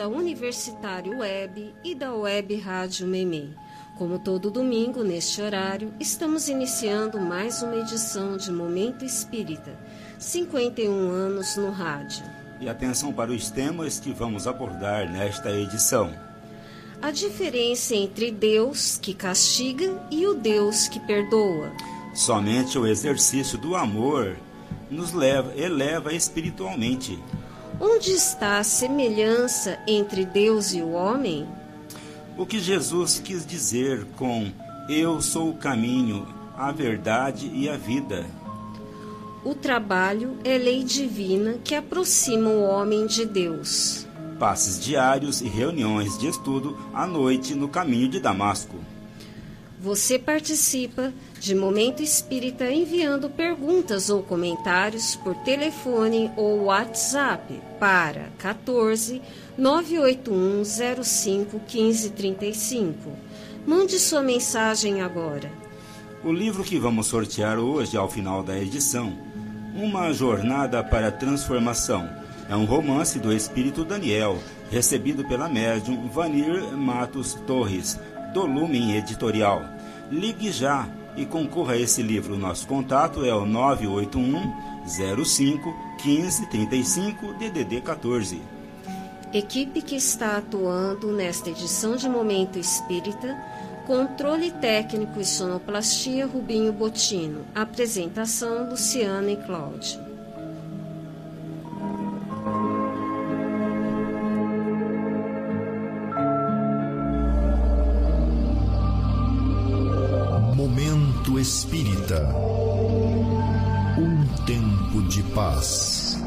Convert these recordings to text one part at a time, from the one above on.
da Universitário Web e da Web Rádio Meme. Como todo domingo, neste horário, estamos iniciando mais uma edição de Momento Espírita. 51 anos no rádio. E atenção para os temas que vamos abordar nesta edição. A diferença entre Deus que castiga e o Deus que perdoa. Somente o exercício do amor nos leva, eleva espiritualmente. Onde está a semelhança entre Deus e o homem? O que Jesus quis dizer com Eu sou o caminho, a verdade e a vida. O trabalho é lei divina que aproxima o homem de Deus. Passes diários e reuniões de estudo à noite no caminho de Damasco. Você participa de Momento Espírita enviando perguntas ou comentários por telefone ou WhatsApp para 14 981 05 1535. Mande sua mensagem agora. O livro que vamos sortear hoje, ao final da edição, Uma Jornada para a Transformação, é um romance do espírito Daniel, recebido pela médium Vanir Matos Torres, do Lumen Editorial. Ligue já e concorra a esse livro. Nosso contato é o 981 05 1535 DDD 14. Equipe que está atuando nesta edição de Momento Espírita, controle técnico e sonoplastia Rubinho Botino. Apresentação Luciana e Cláudio. Espírita. Um tempo de paz.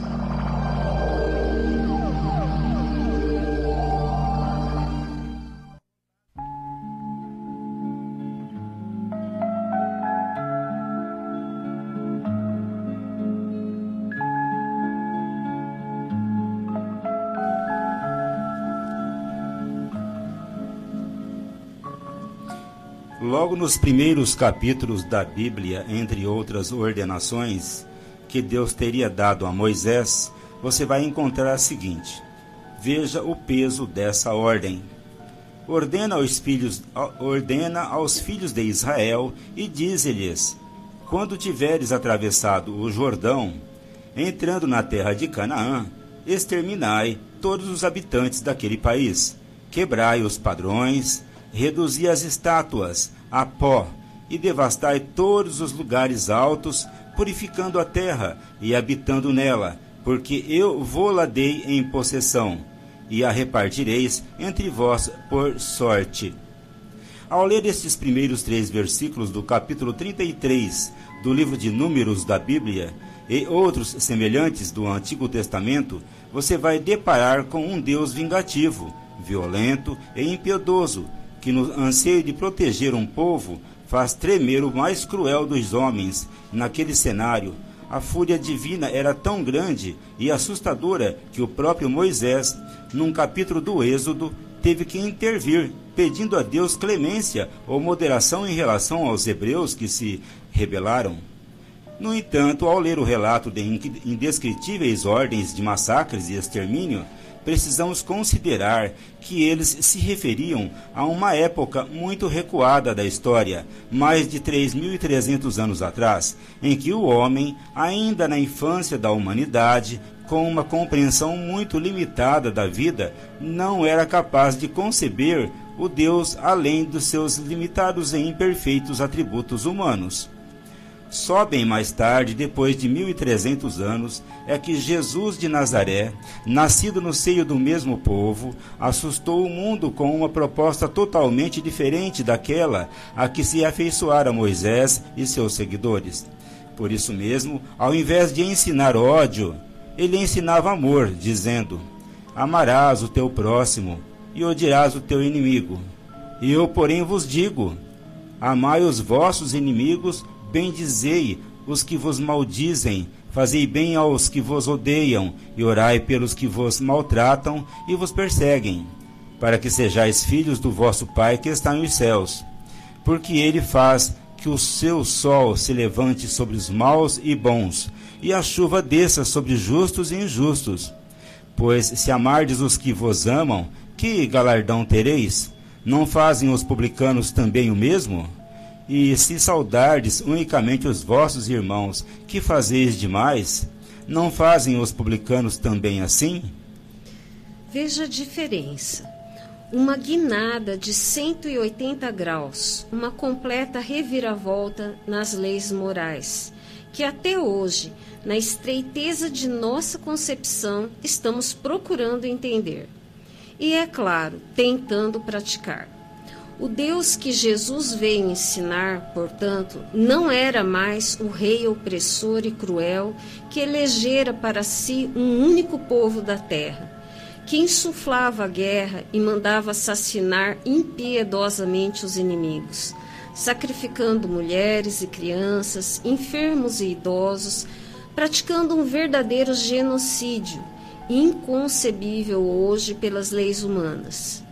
Logo nos primeiros capítulos da Bíblia, entre outras ordenações que Deus teria dado a Moisés, você vai encontrar a seguinte: Veja o peso dessa ordem. Ordena aos filhos, ordena aos filhos de Israel e dize-lhes: Quando tiveres atravessado o Jordão, entrando na terra de Canaã, exterminai todos os habitantes daquele país, quebrai os padrões, reduzi as estátuas a pó e devastai todos os lugares altos, purificando a terra e habitando nela, porque eu vou-la dei em possessão, e a repartireis entre vós por sorte. Ao ler estes primeiros três versículos do capítulo 33 do livro de Números da Bíblia e outros semelhantes do Antigo Testamento, você vai deparar com um Deus vingativo, violento e impiedoso, que no anseio de proteger um povo faz tremer o mais cruel dos homens. Naquele cenário, a fúria divina era tão grande e assustadora que o próprio Moisés, num capítulo do Êxodo, teve que intervir, pedindo a Deus clemência ou moderação em relação aos hebreus que se rebelaram. No entanto, ao ler o relato de indescritíveis ordens de massacres e extermínio, precisamos considerar que eles se referiam a uma época muito recuada da história, mais de 3.300 anos atrás, em que o homem, ainda na infância da humanidade, com uma compreensão muito limitada da vida, não era capaz de conceber o Deus além dos seus limitados e imperfeitos atributos humanos. Só bem mais tarde, depois de 1300 anos, é que Jesus de Nazaré, nascido no seio do mesmo povo, assustou o mundo com uma proposta totalmente diferente daquela a que se afeiçoara Moisés e seus seguidores. Por isso mesmo, ao invés de ensinar ódio, ele ensinava amor, dizendo: Amarás o teu próximo e odiarás o teu inimigo. E eu, porém, vos digo: Amai os vossos inimigos Bendizei os que vos maldizem, fazei bem aos que vos odeiam, e orai pelos que vos maltratam e vos perseguem, para que sejais filhos do vosso Pai que está nos céus. Porque ele faz que o seu sol se levante sobre os maus e bons, e a chuva desça sobre justos e injustos. Pois se amardes os que vos amam, que galardão tereis? Não fazem os publicanos também o mesmo? E se saudardes unicamente os vossos irmãos, que fazeis demais? Não fazem os publicanos também assim? Veja a diferença. Uma guinada de 180 graus, uma completa reviravolta nas leis morais, que até hoje, na estreiteza de nossa concepção, estamos procurando entender. E, é claro, tentando praticar. O Deus que Jesus veio ensinar, portanto, não era mais o rei opressor e cruel que elegera para si um único povo da terra, que insuflava a guerra e mandava assassinar impiedosamente os inimigos, sacrificando mulheres e crianças, enfermos e idosos, praticando um verdadeiro genocídio, inconcebível hoje pelas leis humanas.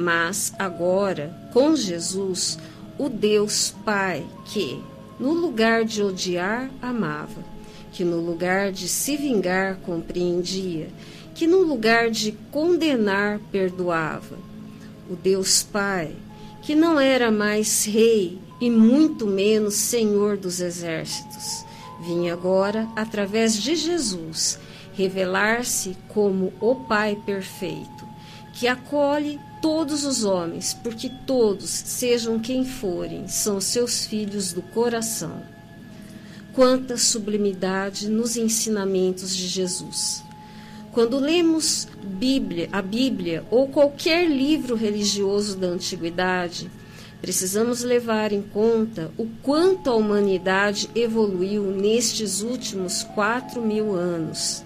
Mas agora, com Jesus, o Deus Pai que, no lugar de odiar, amava, que no lugar de se vingar, compreendia, que no lugar de condenar, perdoava. O Deus Pai, que não era mais rei e muito menos senhor dos exércitos, vinha agora, através de Jesus, revelar-se como o Pai perfeito, que acolhe todos os homens, porque todos, sejam quem forem, são seus filhos do coração. Quanta sublimidade nos ensinamentos de Jesus. Quando lemos Bíblia, a Bíblia ou qualquer livro religioso da antiguidade, precisamos levar em conta o quanto a humanidade evoluiu nestes últimos quatro mil anos,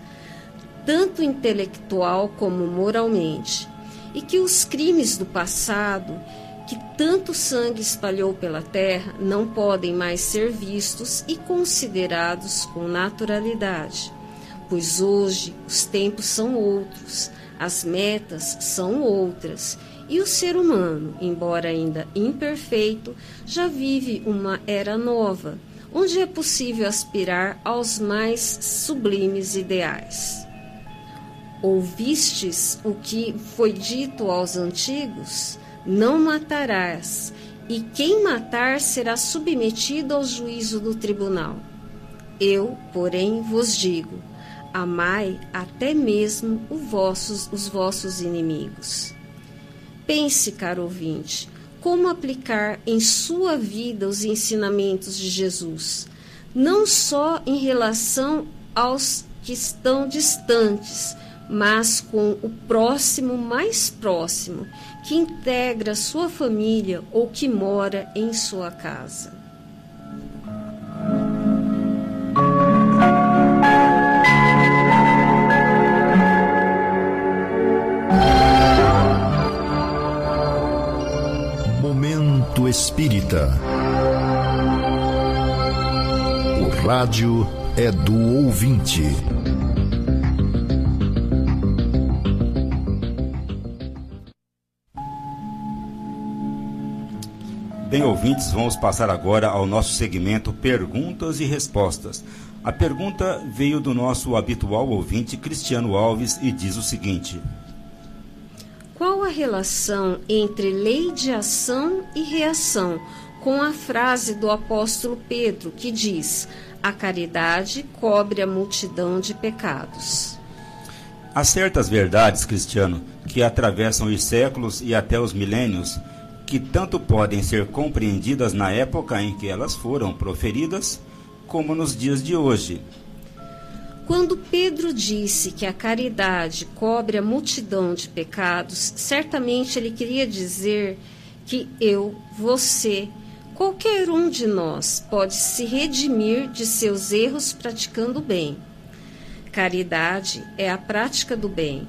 tanto intelectual como moralmente e que os crimes do passado, que tanto sangue espalhou pela terra, não podem mais ser vistos e considerados com naturalidade, pois hoje os tempos são outros, as metas são outras. E o ser humano, embora ainda imperfeito, já vive uma era nova, onde é possível aspirar aos mais sublimes ideais. Ouvistes o que foi dito aos antigos? Não matarás, e quem matar será submetido ao juízo do tribunal. Eu, porém, vos digo: amai até mesmo vossos, os vossos inimigos. Pense, caro ouvinte, como aplicar em sua vida os ensinamentos de Jesus, não só em relação aos que estão distantes, mas com o próximo mais próximo, que integra sua família ou que mora em sua casa. Momento Espírita. O rádio é do ouvinte. Bem, ouvintes, vamos passar agora ao nosso segmento Perguntas e Respostas. A pergunta veio do nosso habitual ouvinte Cristiano Alves e diz o seguinte: Qual a relação entre lei de ação e reação com a frase do apóstolo Pedro que diz: A caridade cobre a multidão de pecados? Há certas verdades, Cristiano, que atravessam os séculos e até os milênios que tanto podem ser compreendidas na época em que elas foram proferidas, como nos dias de hoje. Quando Pedro disse que a caridade cobre a multidão de pecados, certamente ele queria dizer que eu, você, qualquer um de nós pode se redimir de seus erros praticando o bem. Caridade é a prática do bem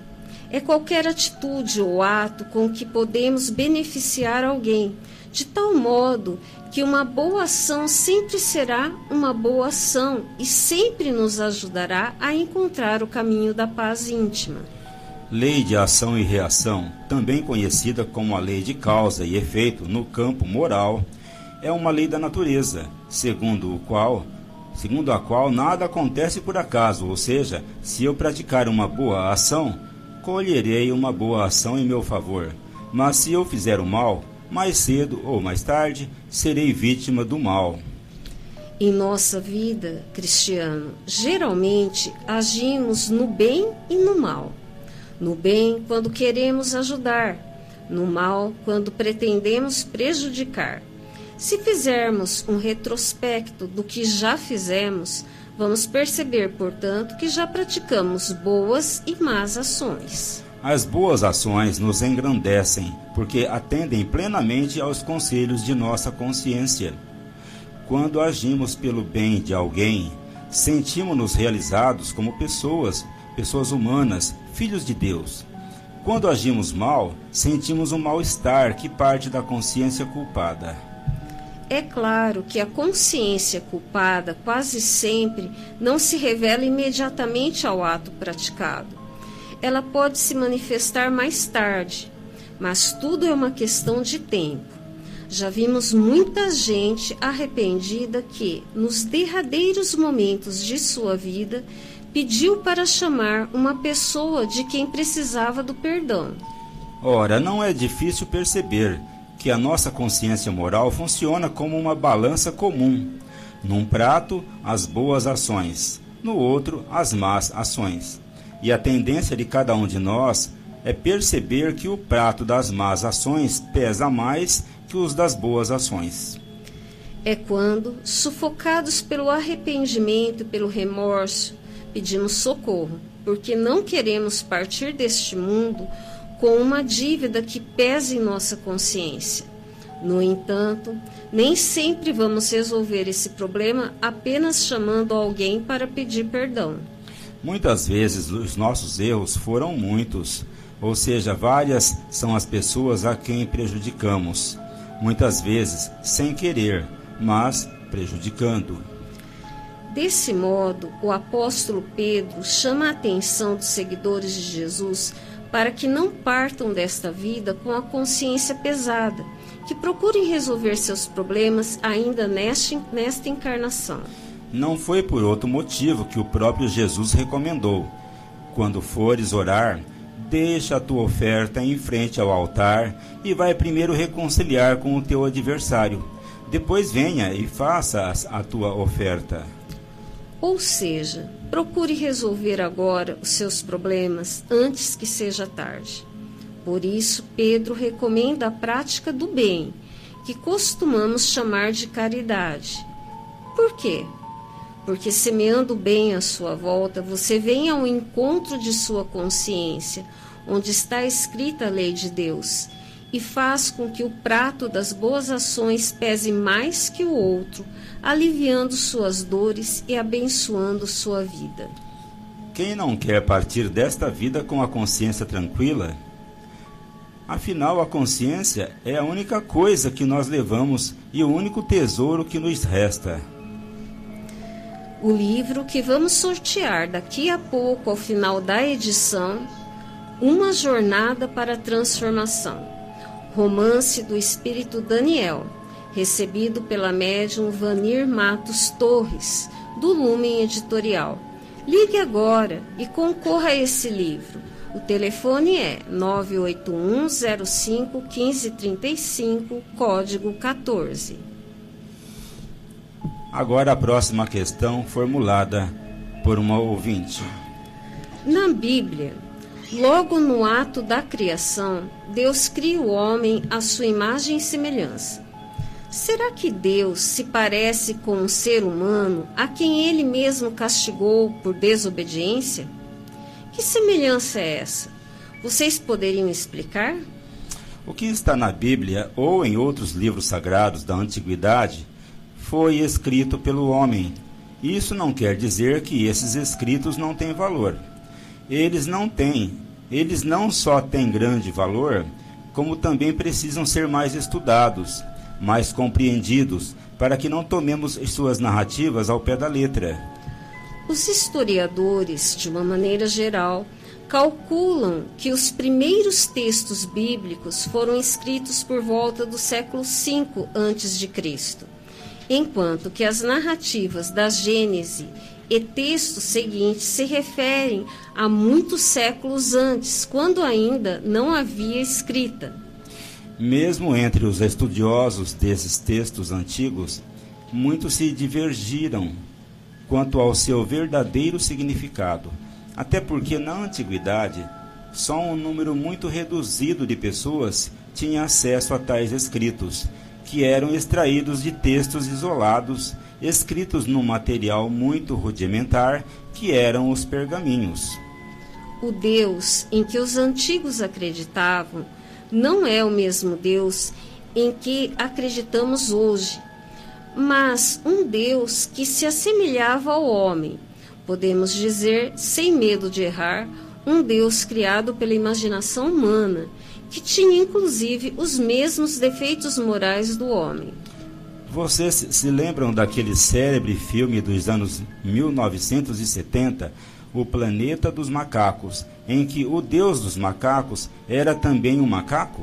é qualquer atitude ou ato com que podemos beneficiar alguém, de tal modo que uma boa ação sempre será uma boa ação e sempre nos ajudará a encontrar o caminho da paz íntima. Lei de ação e reação, também conhecida como a lei de causa e efeito no campo moral, é uma lei da natureza, segundo o qual segundo a qual nada acontece por acaso, ou seja, se eu praticar uma boa ação, colherei uma boa ação em meu favor. Mas se eu fizer o mal, mais cedo ou mais tarde serei vítima do mal. Em nossa vida, cristiano, geralmente agimos no bem e no mal. No bem, quando queremos ajudar, no mal, quando pretendemos prejudicar. Se fizermos um retrospecto do que já fizemos, vamos perceber, portanto, que já praticamos boas e más ações. As boas ações nos engrandecem, porque atendem plenamente aos conselhos de nossa consciência. Quando agimos pelo bem de alguém, sentimos-nos realizados como pessoas, pessoas humanas, filhos de Deus. Quando agimos mal, sentimos um mal-estar que parte da consciência culpada. É claro que a consciência culpada quase sempre não se revela imediatamente ao ato praticado. Ela pode se manifestar mais tarde, mas tudo é uma questão de tempo. Já vimos muita gente arrependida que, nos derradeiros momentos de sua vida, pediu para chamar uma pessoa de quem precisava do perdão. Ora, não é difícil perceber que a nossa consciência moral funciona como uma balança comum. Num prato, as boas ações, no outro, as más ações. E a tendência de cada um de nós é perceber que o prato das más ações pesa mais que os das boas ações. É quando, sufocados pelo arrependimento pelo remorso, pedimos socorro, porque não queremos partir deste mundo com uma dívida que pesa em nossa consciência. No entanto, nem sempre vamos resolver esse problema apenas chamando alguém para pedir perdão. Muitas vezes os nossos erros foram muitos, ou seja, várias são as pessoas a quem prejudicamos muitas vezes sem querer, mas prejudicando. Desse modo, o apóstolo Pedro chama a atenção dos seguidores de Jesus para que não partam desta vida com a consciência pesada, que procurem resolver seus problemas ainda nesta, nesta encarnação. Não foi por outro motivo que o próprio Jesus recomendou: quando fores orar, deixa a tua oferta em frente ao altar e vai primeiro reconciliar com o teu adversário. Depois venha e faça a tua oferta. Ou seja, procure resolver agora os seus problemas antes que seja tarde. Por isso, Pedro recomenda a prática do bem, que costumamos chamar de caridade. Por quê? porque semeando bem à sua volta, você vem ao encontro de sua consciência, onde está escrita a lei de Deus, e faz com que o prato das boas ações pese mais que o outro, aliviando suas dores e abençoando sua vida. Quem não quer partir desta vida com a consciência tranquila? Afinal, a consciência é a única coisa que nós levamos e o único tesouro que nos resta. O livro que vamos sortear daqui a pouco, ao final da edição, Uma Jornada para a Transformação, romance do espírito Daniel, recebido pela médium Vanir Matos Torres, do Lumen Editorial. Ligue agora e concorra a esse livro. O telefone é 98105 1535, código 14. Agora a próxima questão formulada por uma ouvinte. Na Bíblia, logo no ato da criação, Deus cria o homem à sua imagem e semelhança. Será que Deus se parece com um ser humano a quem ele mesmo castigou por desobediência? Que semelhança é essa? Vocês poderiam explicar? O que está na Bíblia ou em outros livros sagrados da antiguidade foi escrito pelo homem. Isso não quer dizer que esses escritos não têm valor. Eles não têm. Eles não só têm grande valor, como também precisam ser mais estudados, mais compreendidos, para que não tomemos suas narrativas ao pé da letra. Os historiadores, de uma maneira geral, calculam que os primeiros textos bíblicos foram escritos por volta do século V a.C enquanto que as narrativas da Gênese e textos seguintes se referem a muitos séculos antes, quando ainda não havia escrita. Mesmo entre os estudiosos desses textos antigos, muitos se divergiram quanto ao seu verdadeiro significado, até porque na antiguidade só um número muito reduzido de pessoas tinha acesso a tais escritos, que eram extraídos de textos isolados, escritos num material muito rudimentar, que eram os pergaminhos. O Deus em que os antigos acreditavam não é o mesmo Deus em que acreditamos hoje, mas um Deus que se assemelhava ao homem. Podemos dizer, sem medo de errar, um Deus criado pela imaginação humana, que tinha inclusive os mesmos defeitos morais do homem. Vocês se lembram daquele célebre filme dos anos 1970, O Planeta dos Macacos, em que o deus dos macacos era também um macaco?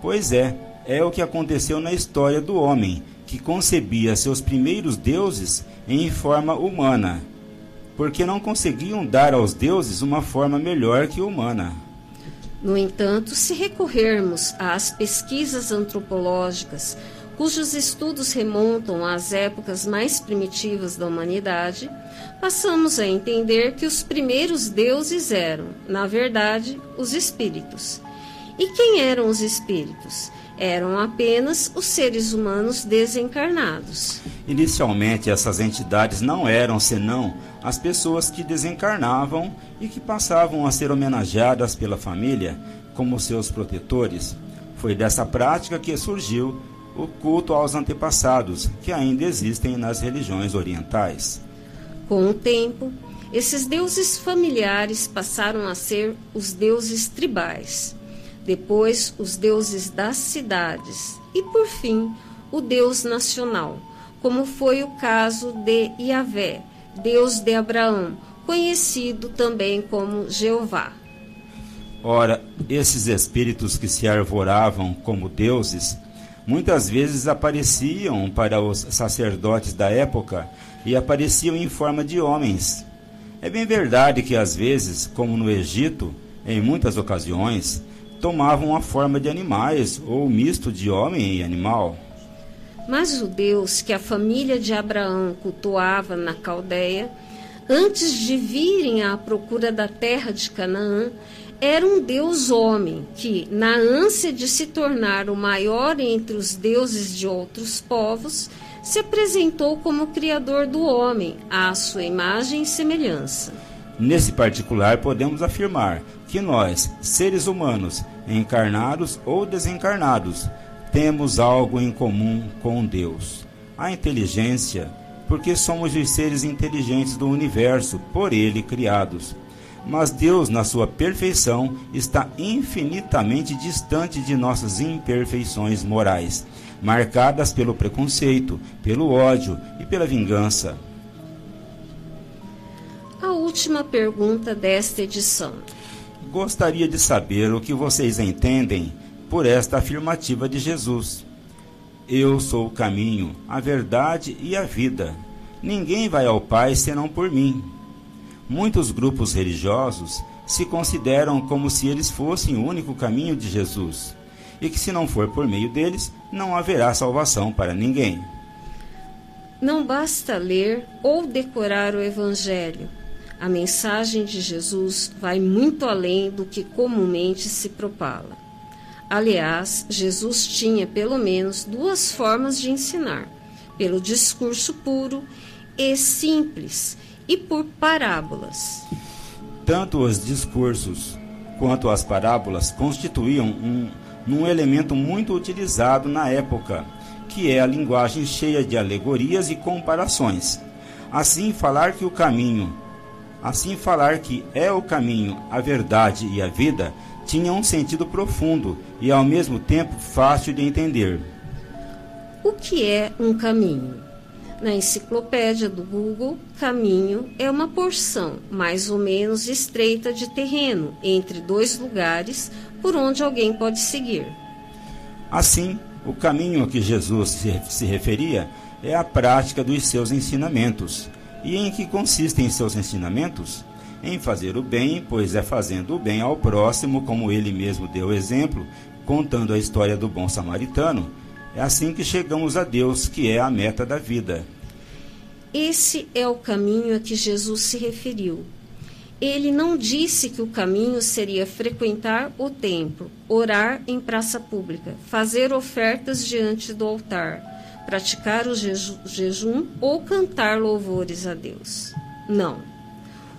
Pois é, é o que aconteceu na história do homem, que concebia seus primeiros deuses em forma humana porque não conseguiam dar aos deuses uma forma melhor que humana. No entanto, se recorrermos às pesquisas antropológicas, cujos estudos remontam às épocas mais primitivas da humanidade, passamos a entender que os primeiros deuses eram, na verdade, os espíritos. E quem eram os espíritos? eram apenas os seres humanos desencarnados. Inicialmente, essas entidades não eram senão as pessoas que desencarnavam e que passavam a ser homenageadas pela família como seus protetores. Foi dessa prática que surgiu o culto aos antepassados, que ainda existem nas religiões orientais. Com o tempo, esses deuses familiares passaram a ser os deuses tribais depois os deuses das cidades e, por fim, o Deus nacional, como foi o caso de Yahvé, Deus de Abraão, conhecido também como Jeová. Ora, esses espíritos que se arvoravam como deuses, muitas vezes apareciam para os sacerdotes da época e apareciam em forma de homens. É bem verdade que às vezes, como no Egito, em muitas ocasiões, tomavam a forma de animais ou misto de homem e animal. Mas o Deus que a família de Abraão cultuava na Caldeia, antes de virem à procura da terra de Canaã, era um Deus homem que, na ânsia de se tornar o maior entre os deuses de outros povos, se apresentou como criador do homem, à sua imagem e semelhança. Nesse particular, podemos afirmar que nós, seres humanos, encarnados ou desencarnados, temos algo em comum com Deus. A inteligência, porque somos os seres inteligentes do universo, por Ele criados. Mas Deus, na sua perfeição, está infinitamente distante de nossas imperfeições morais, marcadas pelo preconceito, pelo ódio e pela vingança. A última pergunta desta edição. Gostaria de saber o que vocês entendem por esta afirmativa de Jesus. Eu sou o caminho, a verdade e a vida. Ninguém vai ao Pai senão por mim. Muitos grupos religiosos se consideram como se eles fossem o único caminho de Jesus e que, se não for por meio deles, não haverá salvação para ninguém. Não basta ler ou decorar o Evangelho a mensagem de Jesus vai muito além do que comumente se propala. Aliás, Jesus tinha pelo menos duas formas de ensinar: pelo discurso puro e simples e por parábolas. Tanto os discursos quanto as parábolas constituíam um, um elemento muito utilizado na época, que é a linguagem cheia de alegorias e comparações. Assim, falar que o caminho Assim, falar que é o caminho, a verdade e a vida tinha um sentido profundo e ao mesmo tempo fácil de entender. O que é um caminho? Na enciclopédia do Google, caminho é uma porção mais ou menos estreita de terreno entre dois lugares por onde alguém pode seguir. Assim, o caminho a que Jesus se, referia é a prática dos seus ensinamentos E em que consistem seus ensinamentos? Em fazer o bem, pois é fazendo o bem ao próximo, como ele mesmo deu exemplo, contando a história do bom samaritano. É assim que chegamos a Deus, que é a meta da vida. Esse é o caminho a que Jesus se referiu. Ele não disse que o caminho seria frequentar o templo, orar em praça pública, fazer ofertas diante do altar, praticar o jejum ou cantar louvores a Deus. Não.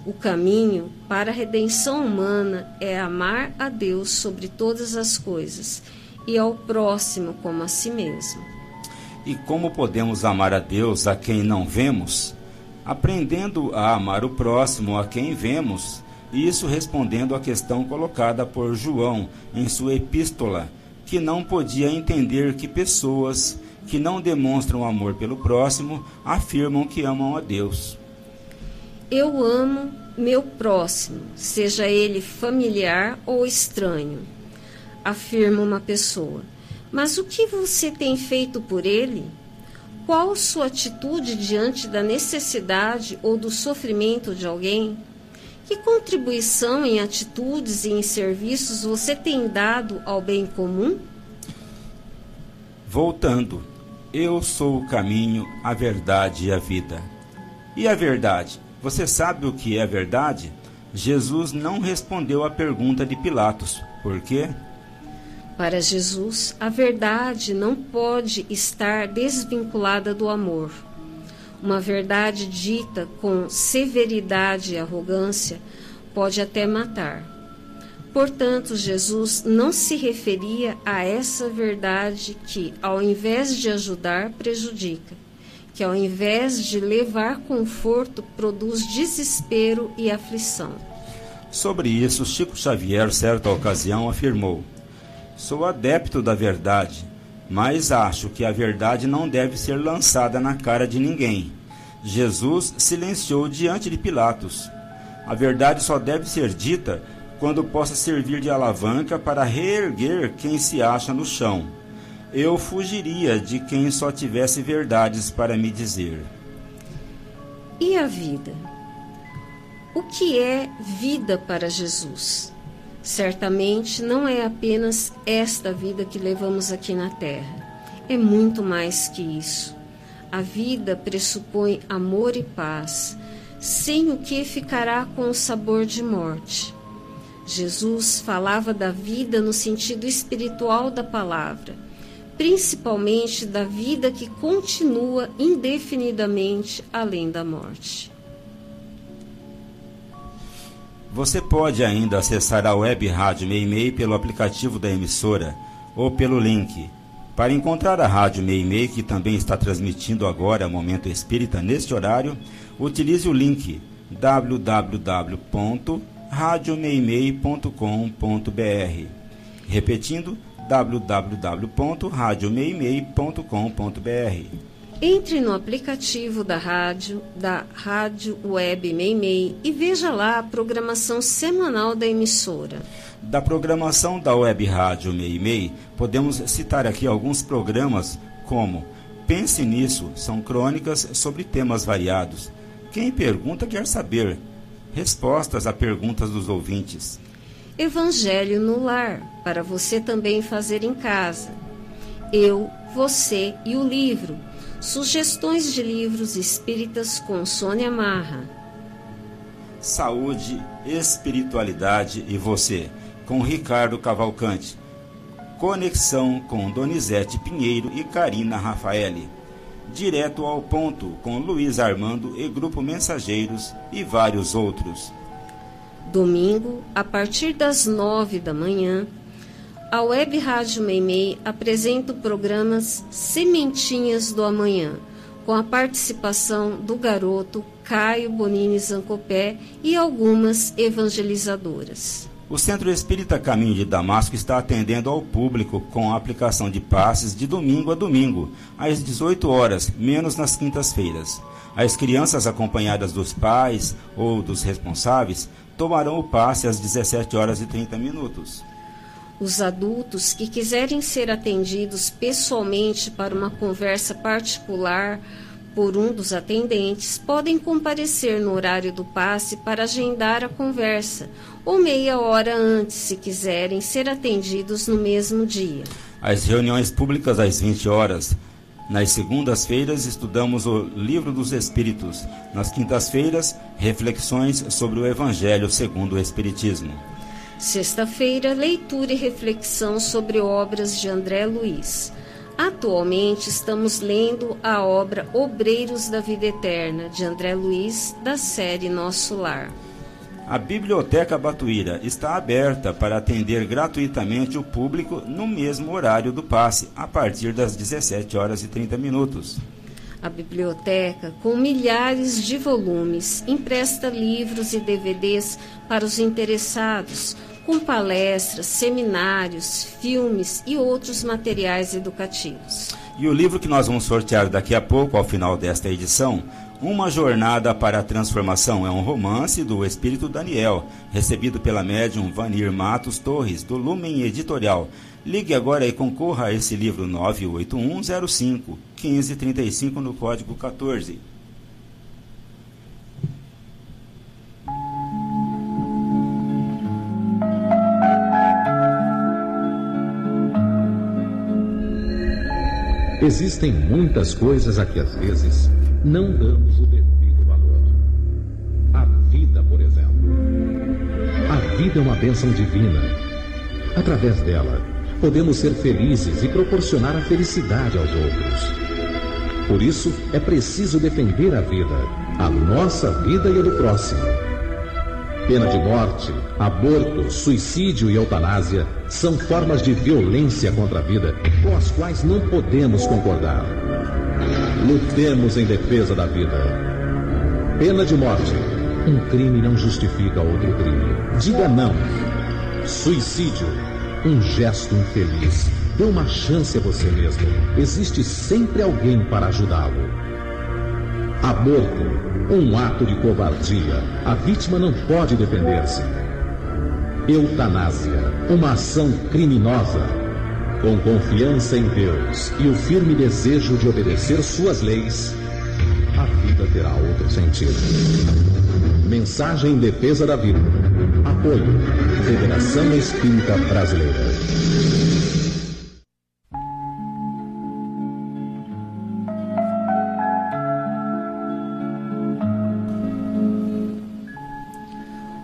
O caminho para a redenção humana é amar a Deus sobre todas as coisas e ao próximo como a si mesmo. E como podemos amar a Deus a quem não vemos? Aprendendo a amar o próximo a quem vemos, isso respondendo à questão colocada por João em sua epístola, que não podia entender que pessoas que não demonstram amor pelo próximo afirmam que amam a Deus. Eu amo meu próximo, seja ele familiar ou estranho, afirma uma pessoa. Mas o que você tem feito por ele? Qual sua atitude diante da necessidade ou do sofrimento de alguém? Que contribuição em atitudes e em serviços você tem dado ao bem comum? Voltando, eu sou o caminho, a verdade e a vida. E a verdade? Você sabe o que é verdade? Jesus não respondeu à pergunta de Pilatos. Por quê? Para Jesus, a verdade não pode estar desvinculada do amor. Uma verdade dita com severidade e arrogância pode até matar. Portanto, Jesus não se referia a essa verdade que, ao invés de ajudar, prejudica que ao invés de levar conforto, produz desespero e aflição. Sobre isso, Chico Xavier, certa ocasião, afirmou: Sou adepto da verdade, mas acho que a verdade não deve ser lançada na cara de ninguém. Jesus silenciou diante de Pilatos. A verdade só deve ser dita quando possa servir de alavanca para reerguer quem se acha no chão eu fugiria de quem só tivesse verdades para me dizer. E a vida? O que é vida para Jesus? Certamente não é apenas esta vida que levamos aqui na Terra. É muito mais que isso. A vida pressupõe amor e paz, sem o que ficará com o sabor de morte. Jesus falava da vida no sentido espiritual da palavra principalmente da vida que continua indefinidamente além da morte. Você pode ainda acessar a web Rádio Meimei pelo aplicativo da emissora ou pelo link. Para encontrar a Rádio Meimei, que também está transmitindo agora Momento Espírita neste horário, utilize o link www.radiomeimei.com.br. Repetindo, www.radiomeimei.com.br. Entre no aplicativo da rádio, da Rádio Web Meimei e veja lá a programação semanal da emissora. Da programação da Web Rádio Meimei, podemos citar aqui alguns programas como Pense Nisso, são crônicas sobre temas variados. Quem pergunta quer saber. Respostas a perguntas dos ouvintes. Evangelho no Lar, para você também fazer em casa. Eu, você e o livro. Sugestões de livros espíritas com Sônia Marra. Saúde, espiritualidade e você, com Ricardo Cavalcante. Conexão com Donizete Pinheiro e Karina Rafaeli. Direto ao ponto com Luiz Armando e Grupo Mensageiros e vários outros. Domingo, a partir das nove da manhã, a Web Rádio Meimei apresenta o programa Sementinhas do Amanhã, com a participação do garoto Caio Bonini Zancopé e algumas evangelizadoras. O Centro Espírita Caminho de Damasco está atendendo ao público com a aplicação de passes de domingo a domingo, às 18 horas, menos nas quintas-feiras. As crianças acompanhadas dos pais ou dos responsáveis tomarão o passe às 17 horas e 30 minutos. Os adultos que quiserem ser atendidos pessoalmente para uma conversa particular por um dos atendentes, podem comparecer no horário do passe para agendar a conversa, ou meia hora antes, se quiserem ser atendidos no mesmo dia. As reuniões públicas às 20 horas. Nas segundas-feiras, estudamos o Livro dos Espíritos. Nas quintas-feiras, reflexões sobre o Evangelho segundo o Espiritismo. Sexta-feira, leitura e reflexão sobre obras de André Luiz. Atualmente estamos lendo a obra Obreiros da Vida Eterna, de André Luiz, da série Nosso Lar. A Biblioteca Batuíra está aberta para atender gratuitamente o público no mesmo horário do passe, a partir das 17 horas e 30 minutos. A biblioteca, com milhares de volumes, empresta livros e DVDs para os interessados com palestras, seminários, filmes e outros materiais educativos. E o livro que nós vamos sortear daqui a pouco, ao final desta edição, Uma Jornada para a Transformação, é um romance do Espírito Daniel, recebido pela médium Vanir Matos Torres, do Lumen Editorial. Ligue agora e concorra a esse livro 98105 1535 no código 14. Existem muitas coisas a que às vezes não damos o devido valor. A vida, por exemplo. A vida é uma bênção divina. Através dela, podemos ser felizes e proporcionar a felicidade aos outros. Por isso, é preciso defender a vida, a nossa vida e a do próximo. Pena de morte, aborto, suicídio e eutanásia são formas de violência contra a vida com as quais não podemos concordar. Lutemos em defesa da vida. Pena de morte. Um crime não justifica outro crime. Diga não. Suicídio. Um gesto infeliz. Dê uma chance a você mesmo. Existe sempre alguém para ajudá-lo. Aborto. Um ato de covardia. A vítima não pode defender-se. Eutanásia. Uma ação criminosa. Com confiança em Deus e o firme desejo de obedecer suas leis, a vida terá outro sentido. Mensagem em defesa da vida. Apoio. Federação Espírita Brasileira.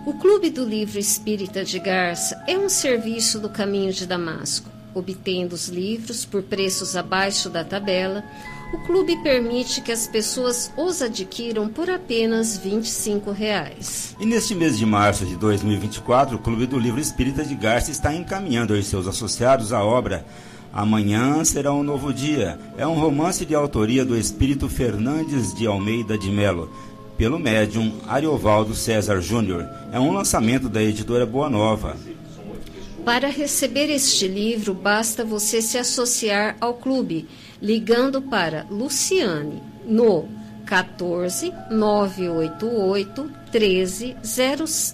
O Clube do Livro Espírita de Garça é um serviço do Caminho de Damasco. Obtendo os livros por preços abaixo da tabela, o clube permite que as pessoas os adquiram por apenas 25 reais. E neste mês de março de 2024, o Clube do Livro Espírita de Garça está encaminhando aos seus associados a obra Amanhã será um novo dia. É um romance de autoria do espírito Fernandes de Almeida de Melo, pelo médium Ariovaldo César Júnior. É um lançamento da editora Boa Nova. Para receber este livro, basta você se associar ao clube, ligando para Luciane no 14 988 13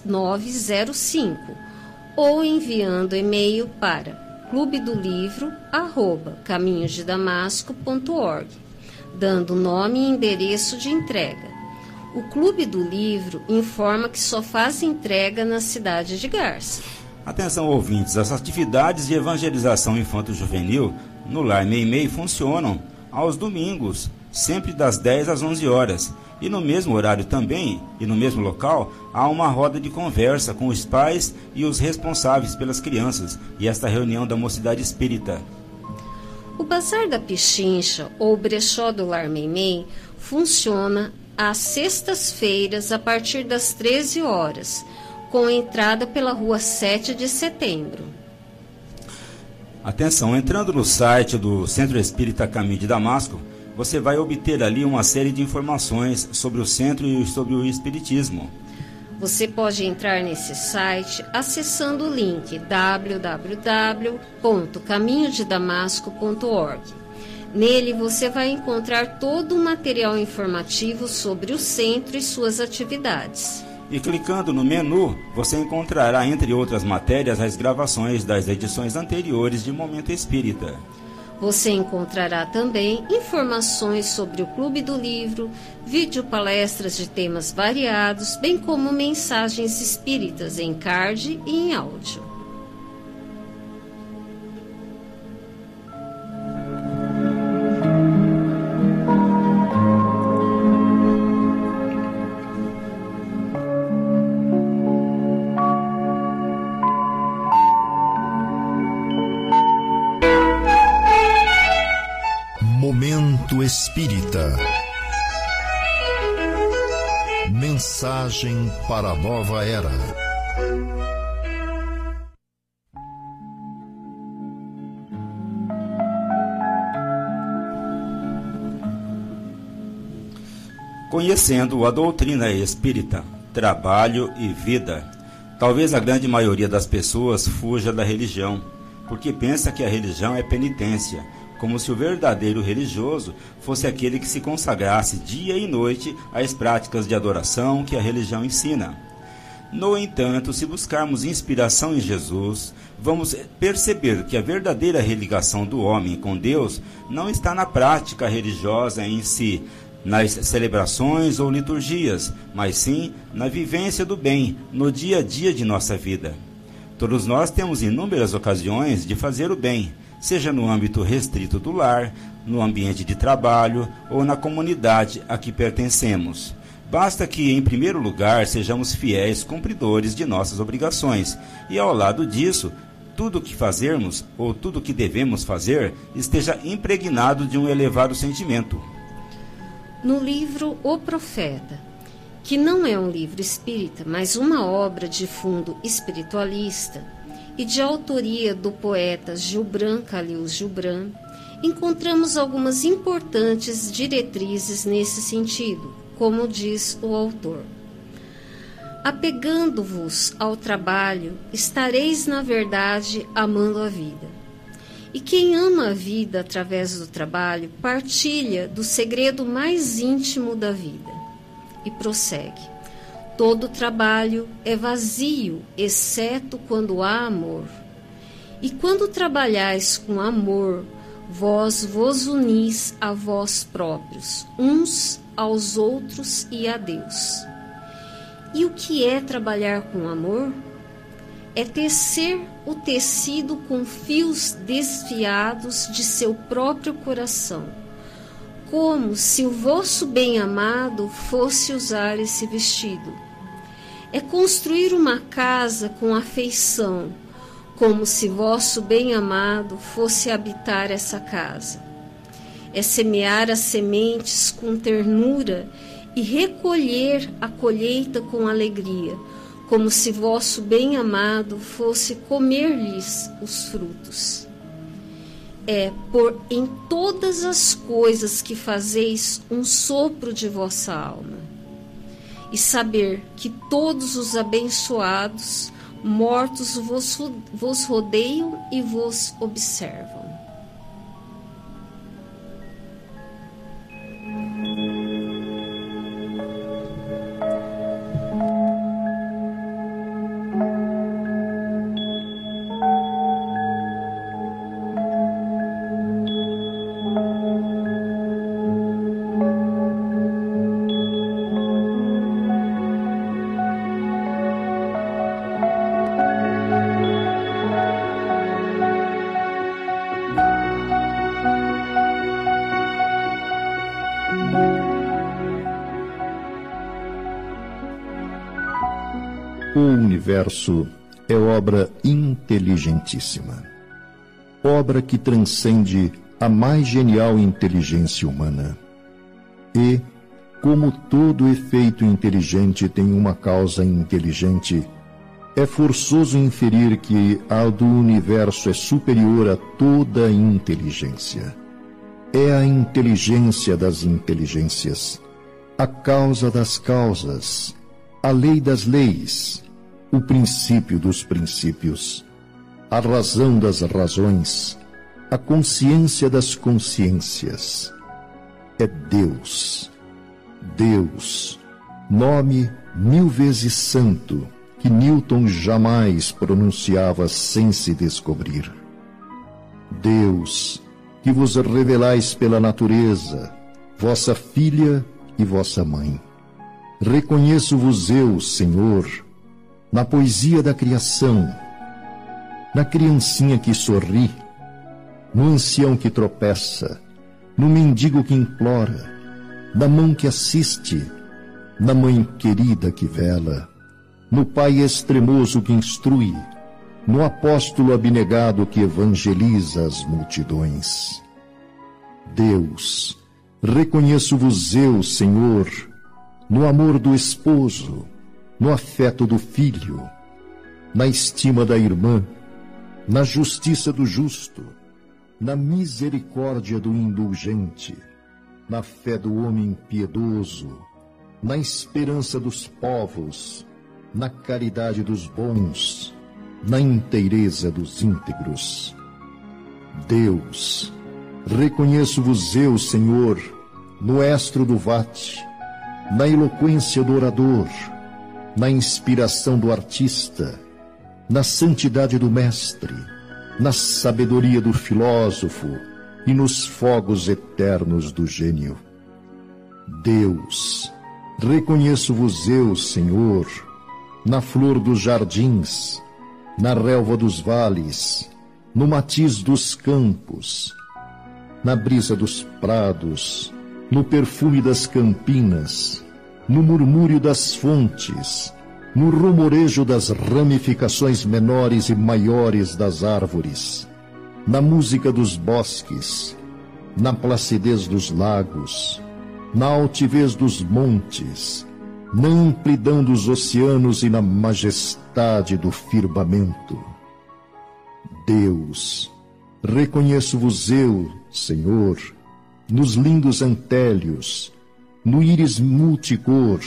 0905 ou enviando e-mail para clube do dando nome e endereço de entrega. O Clube do Livro informa que só faz entrega na cidade de Garça. Atenção ouvintes, as atividades de evangelização infanto-juvenil no Lar Meimei funcionam aos domingos, sempre das 10 às 11 horas. E no mesmo horário também, e no mesmo local, há uma roda de conversa com os pais e os responsáveis pelas crianças, e esta reunião da Mocidade Espírita. O Bazar da Pichincha, ou Brechó do Lar Meimei, funciona às sextas-feiras a partir das 13 horas, com entrada pela rua 7 de setembro. Atenção, entrando no site do Centro Espírita Caminho de Damasco, você vai obter ali uma série de informações sobre o centro e sobre o espiritismo. Você pode entrar nesse site acessando o link www.caminhodedamasco.org. Nele você vai encontrar todo o material informativo sobre o centro e suas atividades. E clicando no menu, você encontrará, entre outras matérias, as gravações das edições anteriores de Momento Espírita. Você encontrará também informações sobre o Clube do Livro, vídeo palestras de temas variados, bem como mensagens espíritas em card e em áudio. Mensagem para a nova era. Conhecendo a doutrina espírita, trabalho e vida, talvez a grande maioria das pessoas fuja da religião, porque pensa que a religião é penitência como se o verdadeiro religioso fosse aquele que se consagrasse dia e noite às práticas de adoração que a religião ensina. No entanto, se buscarmos inspiração em Jesus, vamos perceber que a verdadeira religação do homem com Deus não está na prática religiosa em si, nas celebrações ou liturgias, mas sim na vivência do bem no dia a dia de nossa vida. Todos nós temos inúmeras ocasiões de fazer o bem, seja no âmbito restrito do lar, no ambiente de trabalho ou na comunidade a que pertencemos. Basta que, em primeiro lugar, sejamos fiéis cumpridores de nossas obrigações, e ao lado disso, tudo o que fazermos ou tudo o que devemos fazer esteja impregnado de um elevado sentimento. No livro O Profeta, que não é um livro espírita, mas uma obra de fundo espiritualista, e de autoria do poeta Gilbran Calil Gilbran, encontramos algumas importantes diretrizes nesse sentido, como diz o autor. Apegando-vos ao trabalho, estareis, na verdade, amando a vida. E quem ama a vida através do trabalho partilha do segredo mais íntimo da vida. E prossegue. Todo trabalho é vazio, exceto quando há amor. E quando trabalhais com amor, vós vos unis a vós próprios, uns aos outros e a Deus. E o que é trabalhar com amor? É tecer o tecido com fios desfiados de seu próprio coração, como se o vosso bem-amado fosse usar esse vestido é construir uma casa com afeição, como se vosso bem-amado fosse habitar essa casa. É semear as sementes com ternura e recolher a colheita com alegria, como se vosso bem-amado fosse comer-lhes os frutos. É por em todas as coisas que fazeis um sopro de vossa alma e saber que todos os abençoados mortos vos, vos rodeiam e vos observam. Universo é obra inteligentíssima. Obra que transcende a mais genial inteligência humana. E, como todo efeito inteligente tem uma causa inteligente, é forçoso inferir que a do universo é superior a toda inteligência. É a inteligência das inteligências, a causa das causas, a lei das leis, o princípio dos princípios, a razão das razões, a consciência das consciências. É Deus. Deus, nome mil vezes santo, que Newton jamais pronunciava sem se descobrir. Deus, que vos revelais pela natureza, vossa filha e vossa mãe. Reconheço-vos eu, Senhor, na poesia da criação, na criancinha que sorri, no ancião que tropeça, no mendigo que implora, na mão que assiste, na mãe querida que vela, no pai extremoso que instrui, no apóstolo abnegado que evangeliza as multidões. Deus, reconheço-vos eu, Senhor, no amor do esposo, no afeto do filho, na estima da irmã, na justiça do justo, na misericórdia do indulgente, na fé do homem piedoso, na esperança dos povos, na caridade dos bons, na inteireza dos íntegros. Deus, reconheço-vos eu, Senhor, no estro do vate, na eloquência do orador, na inspiração do artista, na santidade do mestre, na sabedoria do filósofo e nos fogos eternos do gênio. Deus, reconheço-vos eu, Senhor, na flor dos jardins, na relva dos vales, no matiz dos campos, na brisa dos prados, no perfume das campinas, no murmúrio das fontes, no rumorejo das ramificações menores e maiores das árvores, na música dos bosques, na placidez dos lagos, na altivez dos montes, na amplidão dos oceanos e na majestade do firmamento. Deus, reconheço-vos eu, Senhor, nos lindos antélios, no íris multicor,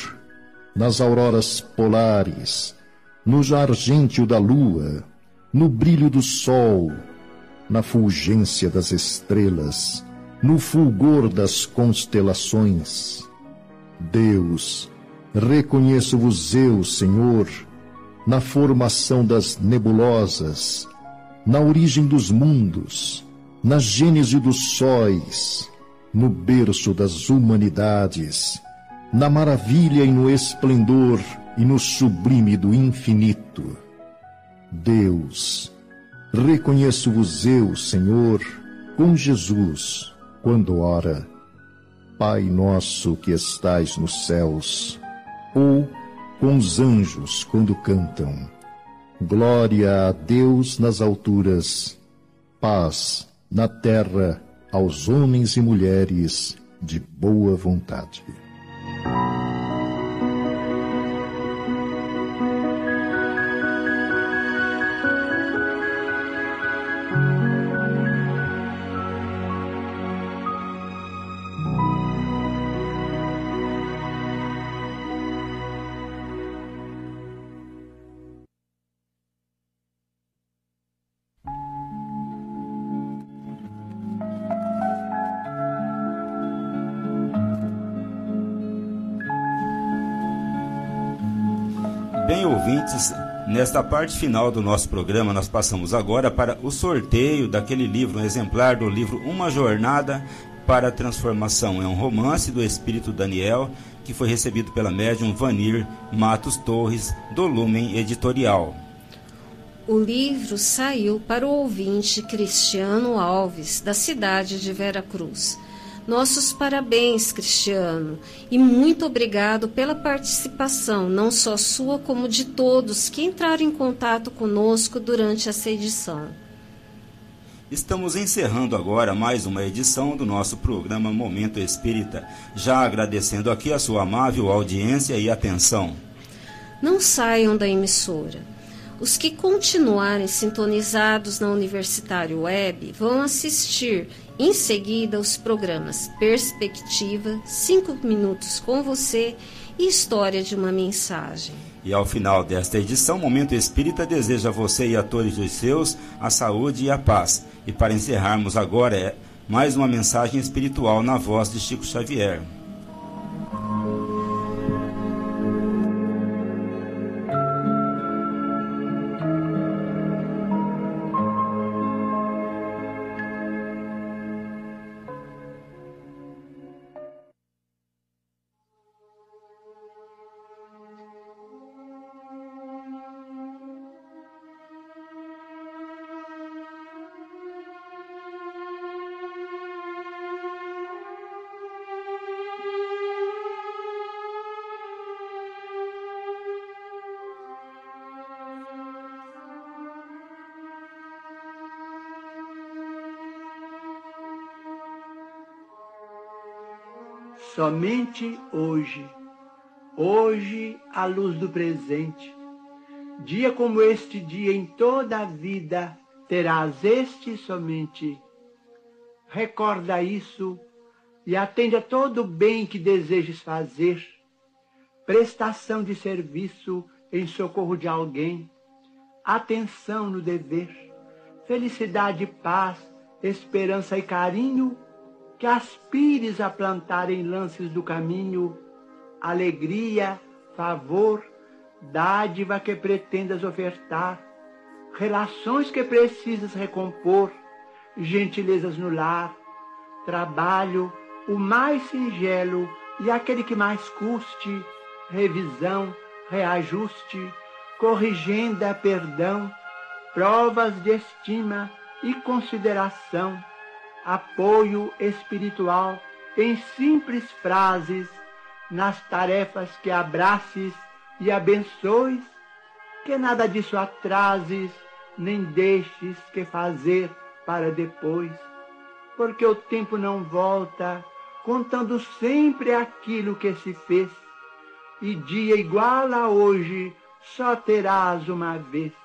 nas auroras polares, no argêntio da lua, no brilho do sol, na fulgência das estrelas, no fulgor das constelações. Deus, Reconheço-vos eu, Senhor, na formação das nebulosas, na origem dos mundos, na gênese dos sóis, no berço das humanidades, na maravilha e no esplendor e no sublime do infinito. Deus, reconheço-vos eu, Senhor, com Jesus, quando ora, Pai nosso que estais nos céus, ou com os anjos quando cantam. Glória a Deus nas alturas, paz na terra aos homens e mulheres de boa vontade. Ouvintes, nesta parte final do nosso programa, nós passamos agora para o sorteio daquele livro, um exemplar do livro Uma Jornada para a Transformação. É um romance do Espírito Daniel que foi recebido pela médium Vanir Matos Torres, do Lumen Editorial. O livro saiu para o ouvinte Cristiano Alves, da cidade de Vera Cruz. Nossos parabéns, Cristiano, e muito obrigado pela participação, não só sua, como de todos que entraram em contato conosco durante essa edição. Estamos encerrando agora mais uma edição do nosso programa Momento Espírita, já agradecendo aqui a sua amável audiência e atenção. Não saiam da emissora. Os que continuarem sintonizados na Universitário Web vão assistir em seguida, os programas Perspectiva, Cinco Minutos com Você e História de uma Mensagem. E ao final desta edição, Momento Espírita deseja a você e a todos os seus a saúde e a paz. E para encerrarmos agora, é mais uma mensagem espiritual na voz de Chico Xavier. Somente hoje. Hoje, à luz do presente. Dia como este dia em toda a vida, terás este somente. Recorda isso e atende a todo o bem que desejes fazer. Prestação de serviço em socorro de alguém. Atenção no dever. Felicidade, paz, esperança e carinho que aspires a plantar em lances do caminho alegria, favor, dádiva que pretendas ofertar, relações que precisas recompor, gentilezas no lar, trabalho, o mais singelo e aquele que mais custe, revisão, reajuste, corrigenda, perdão, provas de estima e consideração, apoio espiritual em simples frases, nas tarefas que abraces e abençoes, que nada disso atrases, nem deixes que fazer para depois, porque o tempo não volta, contando sempre aquilo que se fez, e dia igual a hoje só terás uma vez.